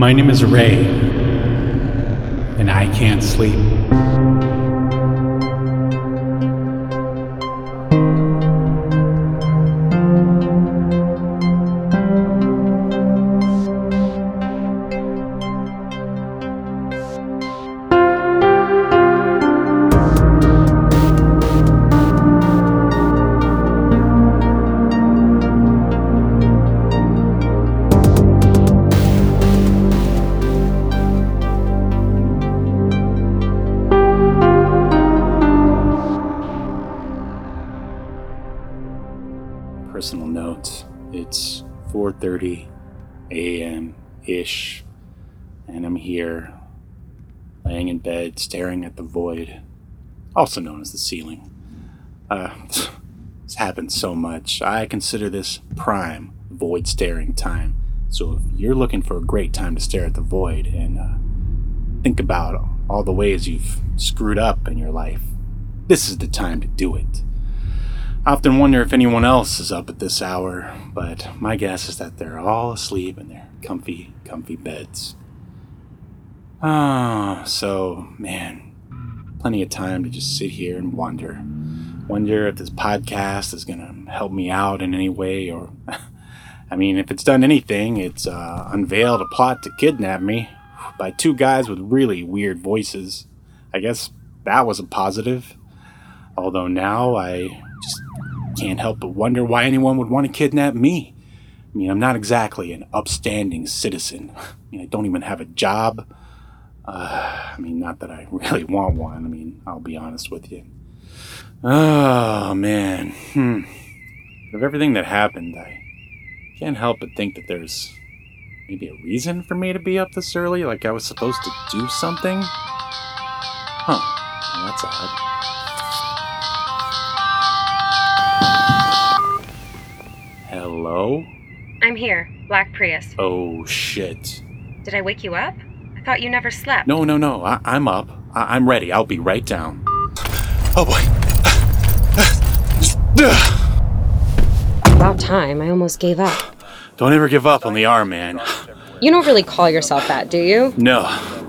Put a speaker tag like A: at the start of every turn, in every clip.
A: My name is Ray, and I can't sleep. a.m. ish, and I'm here, laying in bed, staring at the void, also known as the ceiling. Uh, this happens so much. I consider this prime void staring time. So if you're looking for a great time to stare at the void and uh, think about all the ways you've screwed up in your life, this is the time to do it. I often wonder if anyone else is up at this hour, but my guess is that they're all asleep in their comfy, comfy beds. Ah, so, man, plenty of time to just sit here and wonder. Wonder if this podcast is going to help me out in any way, or, I mean, if it's done anything, it's uh, unveiled a plot to kidnap me by two guys with really weird voices. I guess that was a positive. Although now I can't help but wonder why anyone would want to kidnap me. I mean, I'm not exactly an upstanding citizen. I mean, I don't even have a job. Uh, I mean, not that I really want one. I mean, I'll be honest with you. Oh, man. Hmm. Of everything that happened, I can't help but think that there's maybe a reason for me to be up this early, like I was supposed to do something. Huh. That's odd. Hello?
B: I'm here, Black Prius.
A: Oh, shit.
B: Did I wake you up? I thought you never slept.
A: No, no, no. I- I'm up. I- I'm ready. I'll be right down. Oh, boy.
B: About time. I almost gave up.
A: Don't ever give up on the R, man.
B: You don't really call yourself that, do you?
A: No,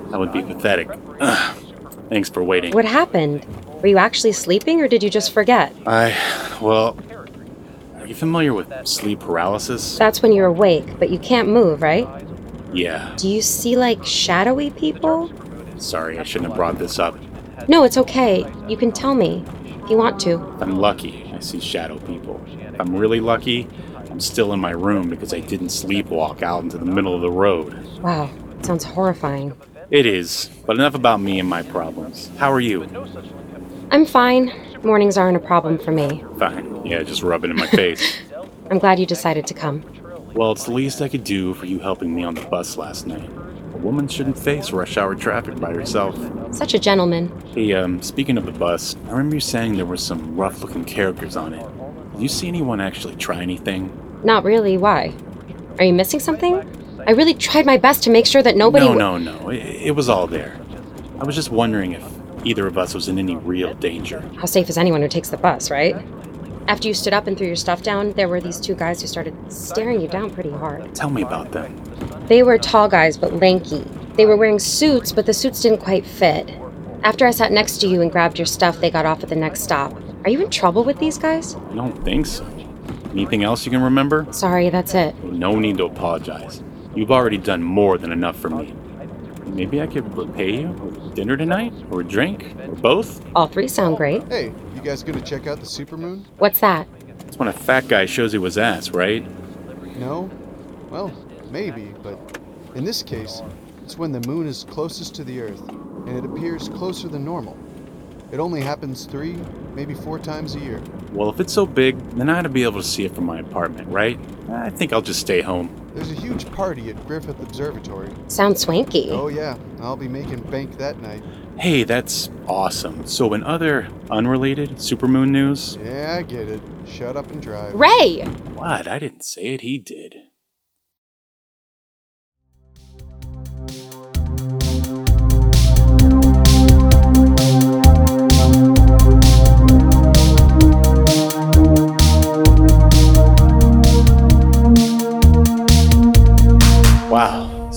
A: that would be pathetic. Ugh. Thanks for waiting.
B: What happened? Were you actually sleeping or did you just forget?
A: I, well, are you familiar with sleep paralysis?
B: That's when you're awake, but you can't move, right?
A: Yeah.
B: Do you see like shadowy people?
A: Sorry, I shouldn't have brought this up.
B: No, it's okay. You can tell me if you want to.
A: If I'm lucky, I see shadow people. If I'm really lucky, I'm still in my room because I didn't sleepwalk out into the middle of the road.
B: Wow, sounds horrifying.
A: It is, but enough about me and my problems. How are you?
B: I'm fine. Mornings aren't a problem for me.
A: Fine. Yeah, just rub it in my face.
B: I'm glad you decided to come.
A: Well, it's the least I could do for you helping me on the bus last night. A woman shouldn't face rush hour traffic by herself.
B: Such a gentleman.
A: Hey, um, speaking of the bus, I remember you saying there were some rough looking characters on it. Did you see anyone actually try anything?
B: Not really. Why? Are you missing something? I really tried my best to make sure that nobody.
A: no,
B: w-
A: no, no. It, it was all there. I was just wondering if either of us was in any real danger.
B: How safe is anyone who takes the bus, right? After you stood up and threw your stuff down, there were these two guys who started staring you down pretty hard.
A: Tell me about them.
B: They were tall guys but lanky. They were wearing suits, but the suits didn't quite fit. After I sat next to you and grabbed your stuff, they got off at the next stop. Are you in trouble with these guys?
A: I don't think so. Anything else you can remember?
B: Sorry, that's it.
A: No need to apologize. You've already done more than enough for me. Maybe I could pay you dinner tonight, or a drink, or both?
B: All three sound great.
C: Hey, you guys gonna check out the supermoon?
B: What's that?
A: It's when a fat guy shows you his ass, right?
C: No? Well, maybe, but in this case, it's when the moon is closest to the Earth, and it appears closer than normal. It only happens three, maybe four times a year.
A: Well, if it's so big, then I ought to be able to see it from my apartment, right? I think I'll just stay home.
C: There's a huge party at Griffith Observatory.
B: Sounds swanky.
C: Oh, yeah, I'll be making bank that night.
A: Hey, that's awesome. So, in other unrelated supermoon news,
C: Yeah, I get it. Shut up and drive.
B: Ray!
A: what? I didn't say it, he did.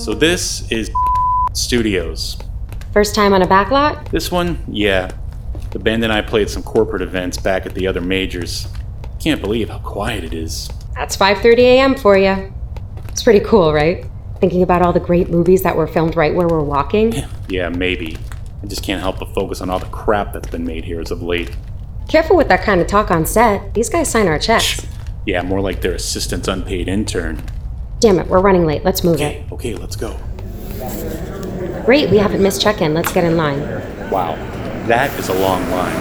A: So this is Studios.
B: First time on a backlot?
A: This one, yeah. The band and I played some corporate events back at the other majors. Can't believe how quiet it is.
B: That's 5:30 a.m. for you. It's pretty cool, right? Thinking about all the great movies that were filmed right where we're walking.
A: Yeah, maybe. I just can't help but focus on all the crap that's been made here as of late.
B: Careful with that kind of talk on set. These guys sign our checks.
A: Yeah, more like their assistant's unpaid intern.
B: Damn it, we're running late. Let's move it.
A: Okay, okay, let's go.
B: Great, we haven't missed check-in. Let's get in line.
A: Wow, that is a long line.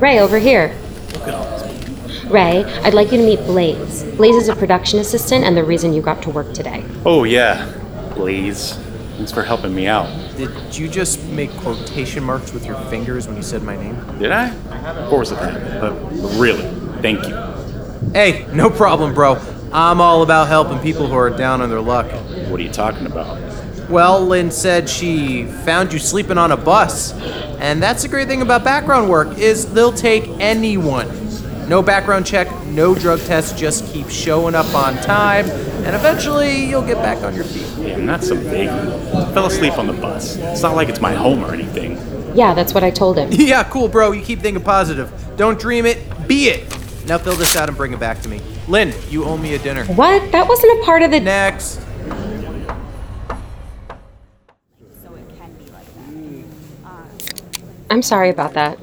B: Ray, over here.
A: Look at all this.
B: Ray, I'd like you to meet Blaze. Blaze is a production assistant and the reason you got to work today.
A: Oh, yeah. Blaze. Thanks for helping me out.
D: Did you just make quotation marks with your fingers when you said my name?
A: Did I? Of course it happened, but really, thank you.
D: Hey, no problem, bro. I'm all about helping people who are down on their luck.
A: What are you talking about?
D: Well, Lynn said she found you sleeping on a bus. And that's the great thing about background work is they'll take anyone. No background check, no drug test, just keep showing up on time, and eventually you'll get back on your feet.
A: Yeah, not so big. Fell asleep on the bus. It's not like it's my home or anything.
B: Yeah, that's what I told him.
D: Yeah, cool, bro. You keep thinking positive. Don't dream it, be it. Now fill this out and bring it back to me. Lynn, you owe me a dinner.
B: What? That wasn't a part of the.
D: Next.
B: I'm sorry about that.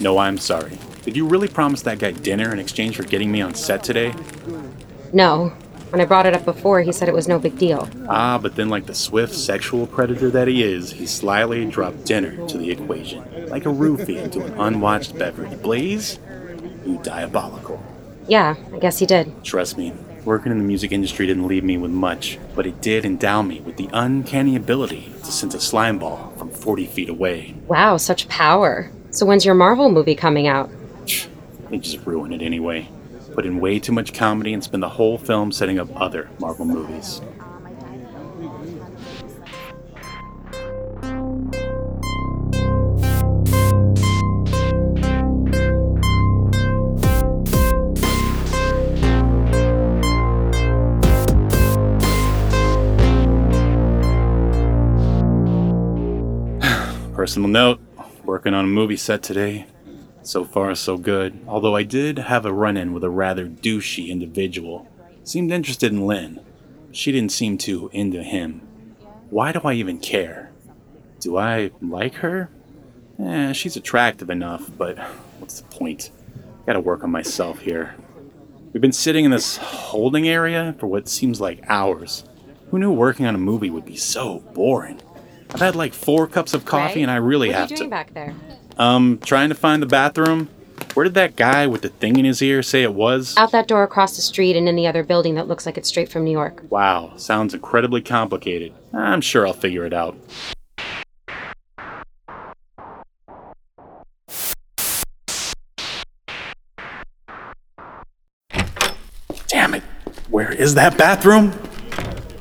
A: No, I'm sorry. Did you really promise that guy dinner in exchange for getting me on set today?
B: No. When I brought it up before, he said it was no big deal.
A: Ah, but then, like the swift sexual predator that he is, he slyly dropped dinner to the equation, like a roofie into an unwatched beverage. Blaze, you diabolical.
B: Yeah, I guess he did.
A: Trust me, working in the music industry didn't leave me with much, but it did endow me with the uncanny ability to sense a slime ball from 40 feet away.
B: Wow, such power. So when's your Marvel movie coming out?
A: They just ruin it anyway. Put in way too much comedy and spend the whole film setting up other Marvel movies. Personal note working on a movie set today. So far, so good. Although I did have a run in with a rather douchey individual. Seemed interested in Lynn. She didn't seem too into him. Why do I even care? Do I like her? Eh, she's attractive enough, but what's the point? Gotta work on myself here. We've been sitting in this holding area for what seems like hours. Who knew working on a movie would be so boring? I've had like four cups of coffee
B: Ray,
A: and I really
B: what
A: have
B: are you doing
A: to.
B: back there?
A: Um, trying to find the bathroom. Where did that guy with the thing in his ear say it was?
B: Out that door across the street and in the other building that looks like it's straight from New York.
A: Wow, sounds incredibly complicated. I'm sure I'll figure it out. Damn it. Where is that bathroom?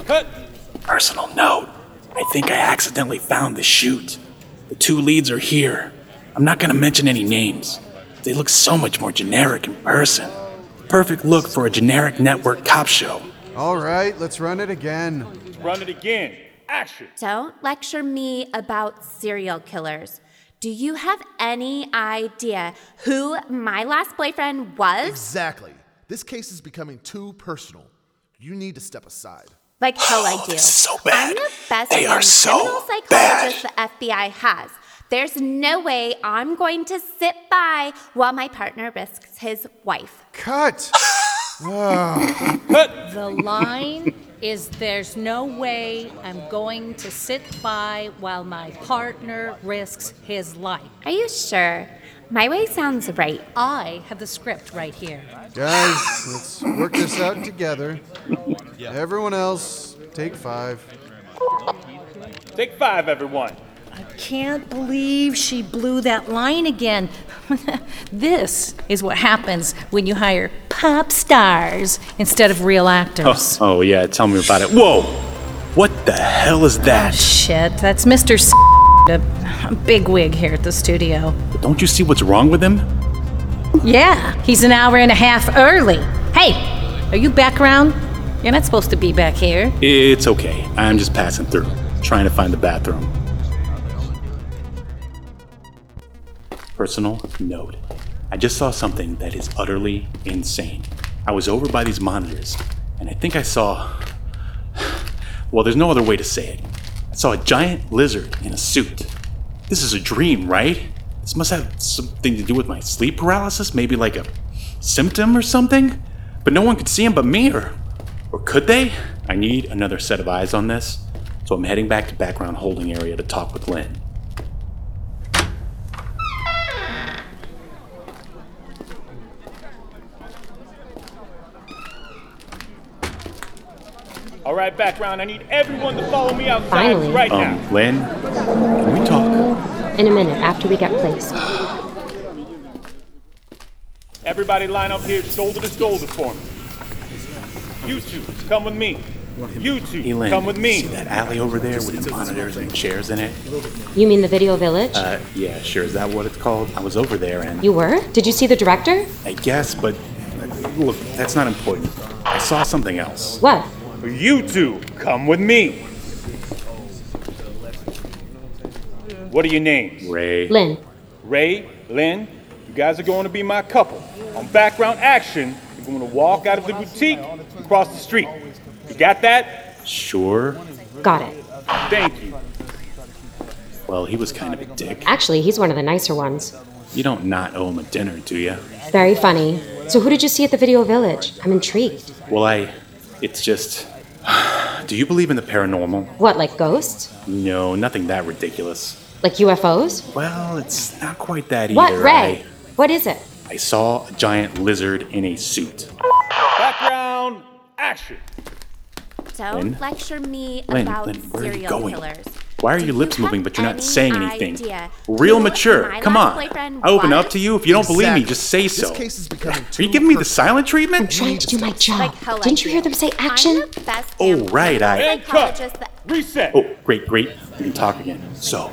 D: Cut.
A: Personal note. I think I accidentally found the shoot. The two leads are here. I'm not gonna mention any names. They look so much more generic in person. Perfect look for a generic network cop show.
C: All right, let's run it again.
A: Run it again. Action.
E: Don't lecture me about serial killers. Do you have any idea who my last boyfriend was?
F: Exactly. This case is becoming too personal. You need to step aside.
E: Like hell I oh, do.
A: this is so bad.
E: I'm the best
A: They are so
E: criminal psychologist the FBI has. There's no way I'm going to sit by while my partner risks his wife.
C: Cut. Cut!
G: The line is there's no way I'm going to sit by while my partner risks his life.
E: Are you sure? My way sounds right.
G: I have the script right here.
C: Guys, let's work this out together. Everyone else, take five.
A: Take five, everyone.
G: I can't believe she blew that line again. this is what happens when you hire pop stars instead of real actors.
A: Oh, oh yeah, tell me about it. Whoa! What the hell is that?
G: Oh, shit, that's Mr. S- a big wig here at the studio.
A: Don't you see what's wrong with him?
G: Yeah, he's an hour and a half early. Hey, Are you background? You're not supposed to be back here.
A: It's okay. I'm just passing through, trying to find the bathroom. Personal note I just saw something that is utterly insane. I was over by these monitors, and I think I saw. Well, there's no other way to say it. I saw a giant lizard in a suit. This is a dream, right? This must have something to do with my sleep paralysis, maybe like a symptom or something? But no one could see him but me, or, or could they? I need another set of eyes on this, so I'm heading back to background holding area to talk with Lynn.
H: All right, background. I need everyone to follow me outside
B: Finally.
H: right now.
A: Um, Lynn, can we talk?
B: In a minute, after we get placed.
H: Everybody line up here, shoulder to shoulder for me. You two, come with me. You two,
A: Hey, Lynn,
H: come with me.
A: See that alley over there with the monitors and chairs in it?
B: You mean the video village?
A: Uh, yeah, sure. Is that what it's called? I was over there and
B: you were? Did you see the director?
A: I guess, but look, that's not important. I saw something else.
B: What?
H: You two, come with me. What are your names?
A: Ray.
B: Lynn.
H: Ray, Lynn, you guys are going to be my couple. On background action, you're going to walk out of the boutique and cross the street. You got that?
A: Sure.
B: Got it.
H: Thank you.
A: Well, he was kind of a dick.
B: Actually, he's one of the nicer ones.
A: You don't not owe him a dinner, do you?
B: Very funny. So, who did you see at the video village? I'm intrigued.
A: Well, I. It's just. Do you believe in the paranormal?
B: What, like ghosts?
A: No, nothing that ridiculous.
B: Like UFOs?
A: Well, it's not quite that either.
B: What, Ray? What is it?
A: I, I saw a giant lizard in a suit.
H: Background action.
E: Don't
A: Lynn?
E: lecture me
A: Lynn,
E: about
A: Lynn, where are you
E: serial
A: going?
E: killers.
A: Why are
E: Do
A: your
E: you
A: lips
E: have
A: moving, but you're not
E: any
A: saying anything?
E: idea
A: Real
E: who
A: mature.
E: my
A: Come
E: last
A: on.
E: boyfriend
A: I open up
E: was?
A: to you. If you don't believe me,
F: Exactly.
A: just say
F: This
A: so.
F: case is becoming
A: Are
F: too
A: you giving me the silent treatment?
B: I'm trying to do my job.
E: Like hell I
B: Didn't you hear them say action?
E: I'm the best
A: Oh,
E: damn
A: right, I-
H: And cut.
E: psychologist that-
H: Reset.
A: Oh, great, great. We can talk again. So,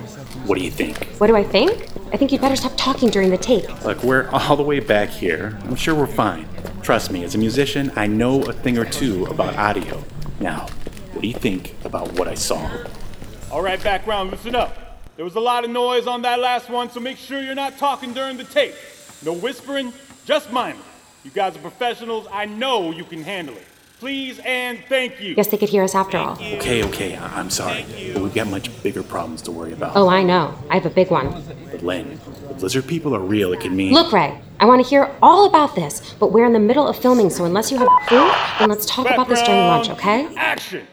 A: what do you think?
B: What do I think? I think you'd better stop talking during the take.
A: Look, we're all the way back here. I'm sure we're fine. Trust me, as a musician, I know a thing or two about audio. Now, what do you think about what I saw?
H: All right, background, listen up. There was a lot of noise on that last one, so make sure you're not talking during the tape. No whispering, just mindless. You guys are professionals. I know you can handle it. Please and thank you.
B: Guess they could hear us after all.
A: Okay, okay, I- I'm sorry. But we've got much bigger problems to worry about.
B: Oh, I know. I have a big one.
A: But Len, if lizard people are real, it could mean.
B: Look, Ray, I want to hear all about this, but we're in the middle of filming, so unless you have proof, then let's talk about this during lunch, okay?
H: Action.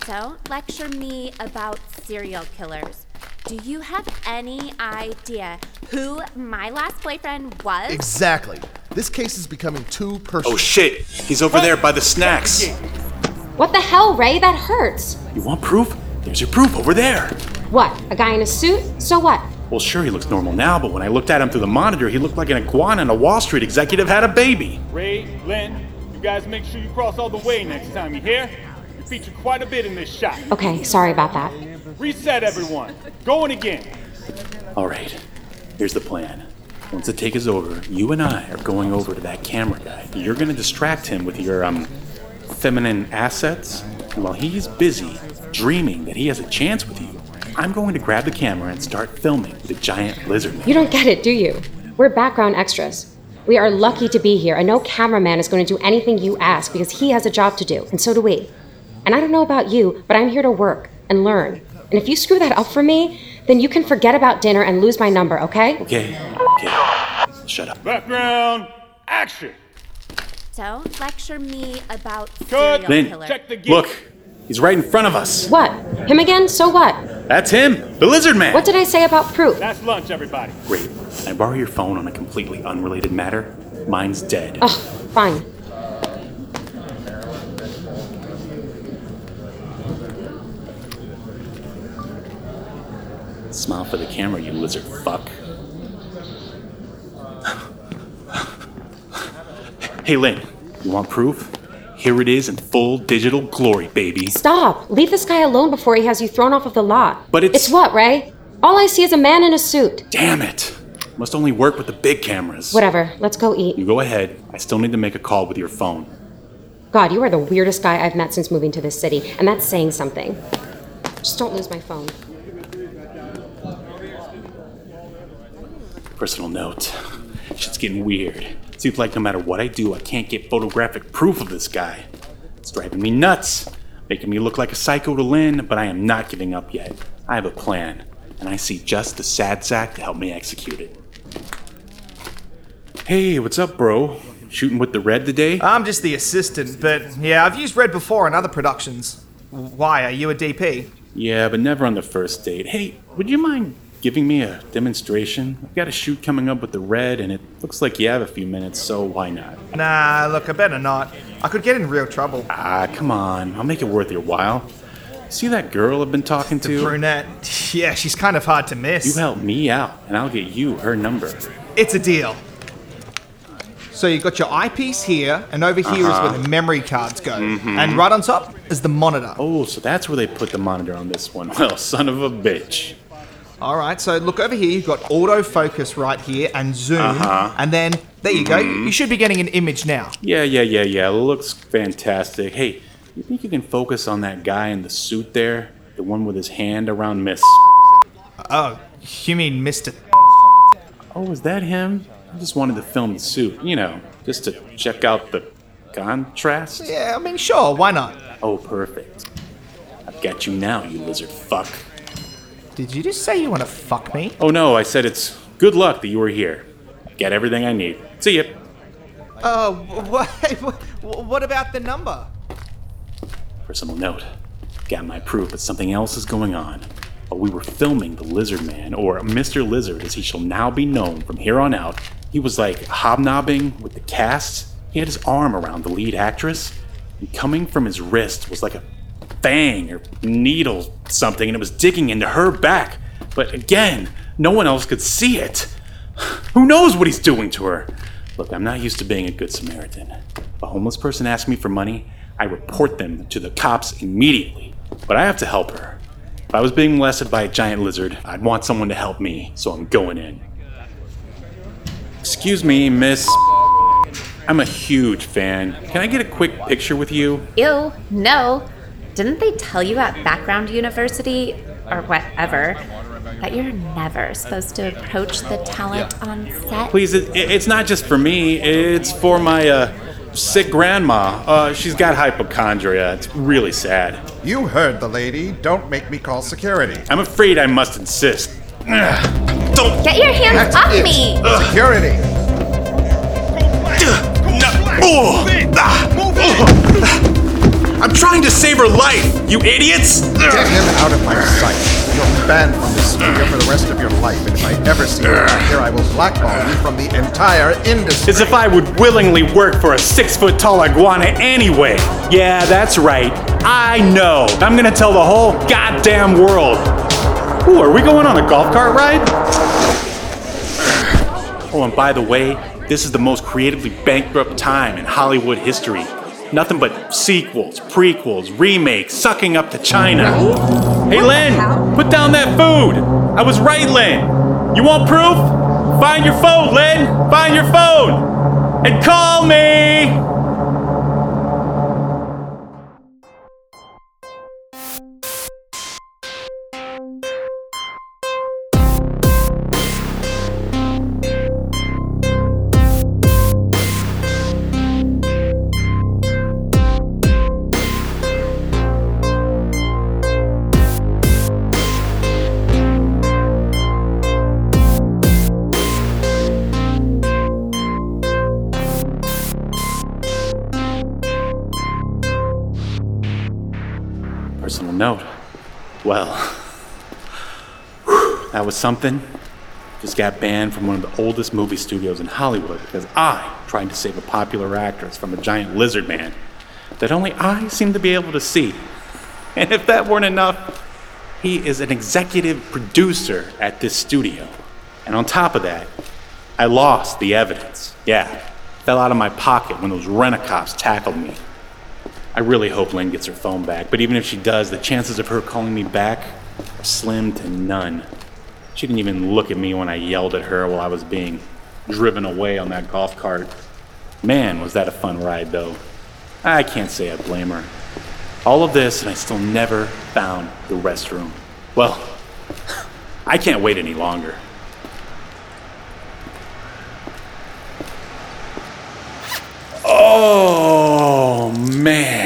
E: Don't lecture me about serial killers. Do you have any idea who my last boyfriend was?
F: Exactly. This case is becoming too oh, personal.
A: Oh shit! He's over there by the snacks.
B: What the hell, Ray? That hurts.
A: You want proof? There's your proof over there.
B: What? A guy in a suit? So what?
A: Well, sure, he looks normal now, but when I looked at him through the monitor, he looked like an iguana and a Wall Street executive had a baby.
H: Ray, Lynn, you guys make sure you cross all the way next time, you hear? You feature quite a bit in this shot.
B: Okay, sorry about that.
H: Reset, everyone. Going again.
A: All right, here's the plan. Once the take is over, you and I are going over to that camera guy. You're gonna distract him with your, um, feminine assets. And while he's busy dreaming that he has a chance with you, I'm going to grab the camera and start filming the giant lizard man.
B: You don't get it, do you? We're background extras. We are lucky to be here, and no cameraman is going to do anything you ask because he has a job to do, and so do we. And I don't know about you, but I'm here to work and learn. And if you screw that up for me, then you can forget about dinner and lose my number? Okay,
A: okay. Shut up.
H: Background action.
E: Don't lecture me about
H: Good.
E: serial
A: Lynn,
E: killers.
H: Check the gate.
A: Look, he's right in front of us.
B: What? Him again? So what?
A: That's him, the lizard man.
B: What did I say about proof?
H: That's lunch, everybody.
A: Great. Can I borrow your phone on a completely unrelated matter? Mine's dead.
B: Ugh, fine.
A: Smile for the camera, you lizard fuck. Hey, Lynn, you want proof? Here it is in full digital glory, baby.
B: Stop! Leave this guy alone before he has you thrown off of the lot.
A: But it's-
B: It's what, Ray? All I see is a man in a suit.
A: Damn it! Must only work with the big cameras.
B: Whatever, let's go eat.
A: You go ahead. I still need to make a call with your phone.
B: God, you are the weirdest guy I've met since moving to this city, and that's saying something. Just don't lose my phone.
A: Personal note. Shit's getting weird. Seems like no matter what I do, I can't get photographic proof of this guy. It's driving me nuts, making me look like a psycho to Lynn, but I am not giving up yet. I have a plan, and I see just the sad sack to help me execute it. Hey, what's up, bro? Shooting with the red today?
I: I'm just the assistant, but yeah, I've used Red before in other productions. Why, are you a DP?
A: Yeah, but never on the first date. Hey, would you mind giving me a demonstration? I've got a shoot coming up with the red, and it looks like you have a few minutes, so why not?
I: Nah, look, I better not. I could get in real trouble.
A: Ah, come on. I'll make it worth your while. See that girl I've been talking
I: The
A: to?
I: brunette. Yeah, she's kind of hard to miss.
A: You help me out, and I'll get you her number.
I: It's a deal. So you got your eyepiece here, and over here is
A: Uh-huh.
I: where the memory cards go.
A: Mhm.
I: And right on top is the monitor.
A: Oh, so that's where they put the monitor on this one. Well, son of a bitch.
I: All right, so look over here. You've got autofocus right here and zoom,
A: Uh-huh.
I: and then there you go.
A: Mhm.
I: You should be getting an image now.
A: Yeah, yeah, yeah, yeah. Looks fantastic. Hey, you think you can focus on that guy in the suit there? The one with his hand around Miss.
I: Oh, you mean Mister?
A: Oh, is that him? I just wanted to film the suit, you know, just to check out the contrast.
I: Yeah, I mean, sure. Why not?
A: Oh, perfect. I've got you now, you lizard fuck.
I: Did you just say you want to fuck me?
A: Oh no, I said it's good luck that you were here. Get everything I need. See ya.
I: Uh, oh, what? What about the number?
A: Personal note. Got my proof but something else is going on. While we were filming The Lizard Man, or Mr. Lizard as he shall now be known from here on out, he was like hobnobbing with the cast. He had his arm around the lead actress, and coming from his wrist was like a fang or needle something, and it was digging into her back. But again, no one else could see it. Who knows what he's doing to her? Look, I'm not used to being a good Samaritan. If a homeless person asks me for money, I report them to the cops immediately. But I have to help her. If I was being molested by a giant lizard, I'd want someone to help me, so I'm going in. Excuse me, miss. I'm a huge fan. Can I get a quick picture with you?
E: Ew, no. Didn't they tell you at Background University, or whatever, that you're never supposed to approach the talent on set?
A: Please, it, it- it's not just for me, it's for my uh, sick grandma. Uh, she's got hypochondria. It's really sad.
J: You heard the lady. Don't make me call security.
A: I'm afraid I must insist. Ugh. Don't.
E: Get your hands
J: That's
E: off
J: it.
E: me!
J: Security.
A: Oh. Ah. I'm trying to save her life, you idiots!
J: Get him out of my sight. You're banned from this studio for the rest of your life, and if I ever see you around here, I will blackball you from the entire industry.
A: As if I would willingly work for a six foot tall iguana anyway. Yeah, that's right. I know. I'm gonna tell the whole goddamn world. Ooh, are we going on a golf cart ride? Oh, and by the way, this is the most creatively bankrupt time in Hollywood history. Nothing but sequels, prequels, remakes, sucking up to China. Hey, Lynn, put down that food. I was right, Lynn. You want proof? Find your phone, Lynn. Find your phone. And call me. Personal note. Well, that was something. Just got banned from one of the oldest movie studios in Hollywood because I tried to save a popular actress from a giant lizard man that only I seem to be able to see. And if that weren't enough, he is an executive producer at this studio. And on top of that, I lost the evidence. Yeah, fell out of my pocket when those rent-a-cops tackled me. I really hope Lynn gets her phone back, but even if she does, the chances of her calling me back are slim to none. She didn't even look at me when I yelled at her while I was being driven away on that golf cart. Man, was that a fun ride, though. I can't say I blame her. All of this, and I still never found the restroom. Well, I can't wait any longer. Oh, man.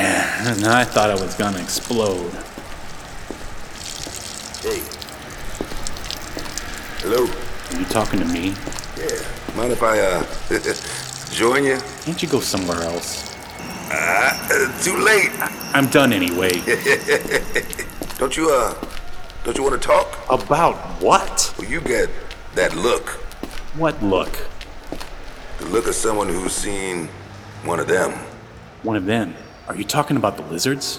A: I thought I was gonna explode.
K: Hey. Hello?
A: Are you talking to me?
K: Yeah. Mind if I, uh, join you?
A: Can't you go somewhere else?
K: Uh, too late.
A: I'm done anyway.
K: don't you, uh, don't you want to talk?
A: About what?
K: Well, you get that look.
A: What look?
K: The look of someone who's seen one of them.
A: One of them? Are you talking about the lizards?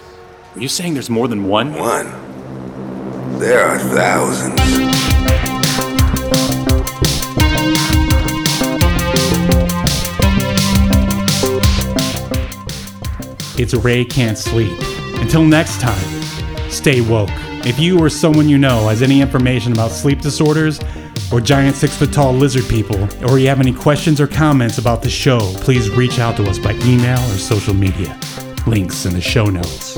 A: Are you saying there's more than one?
K: One. There are thousands.
L: It's Ray Can't Sleep. Until next time, stay woke. If you or someone you know has any information about sleep disorders or giant six foot tall lizard people, or you have any questions or comments about the show, please reach out to us by email or social media. Links in the show notes.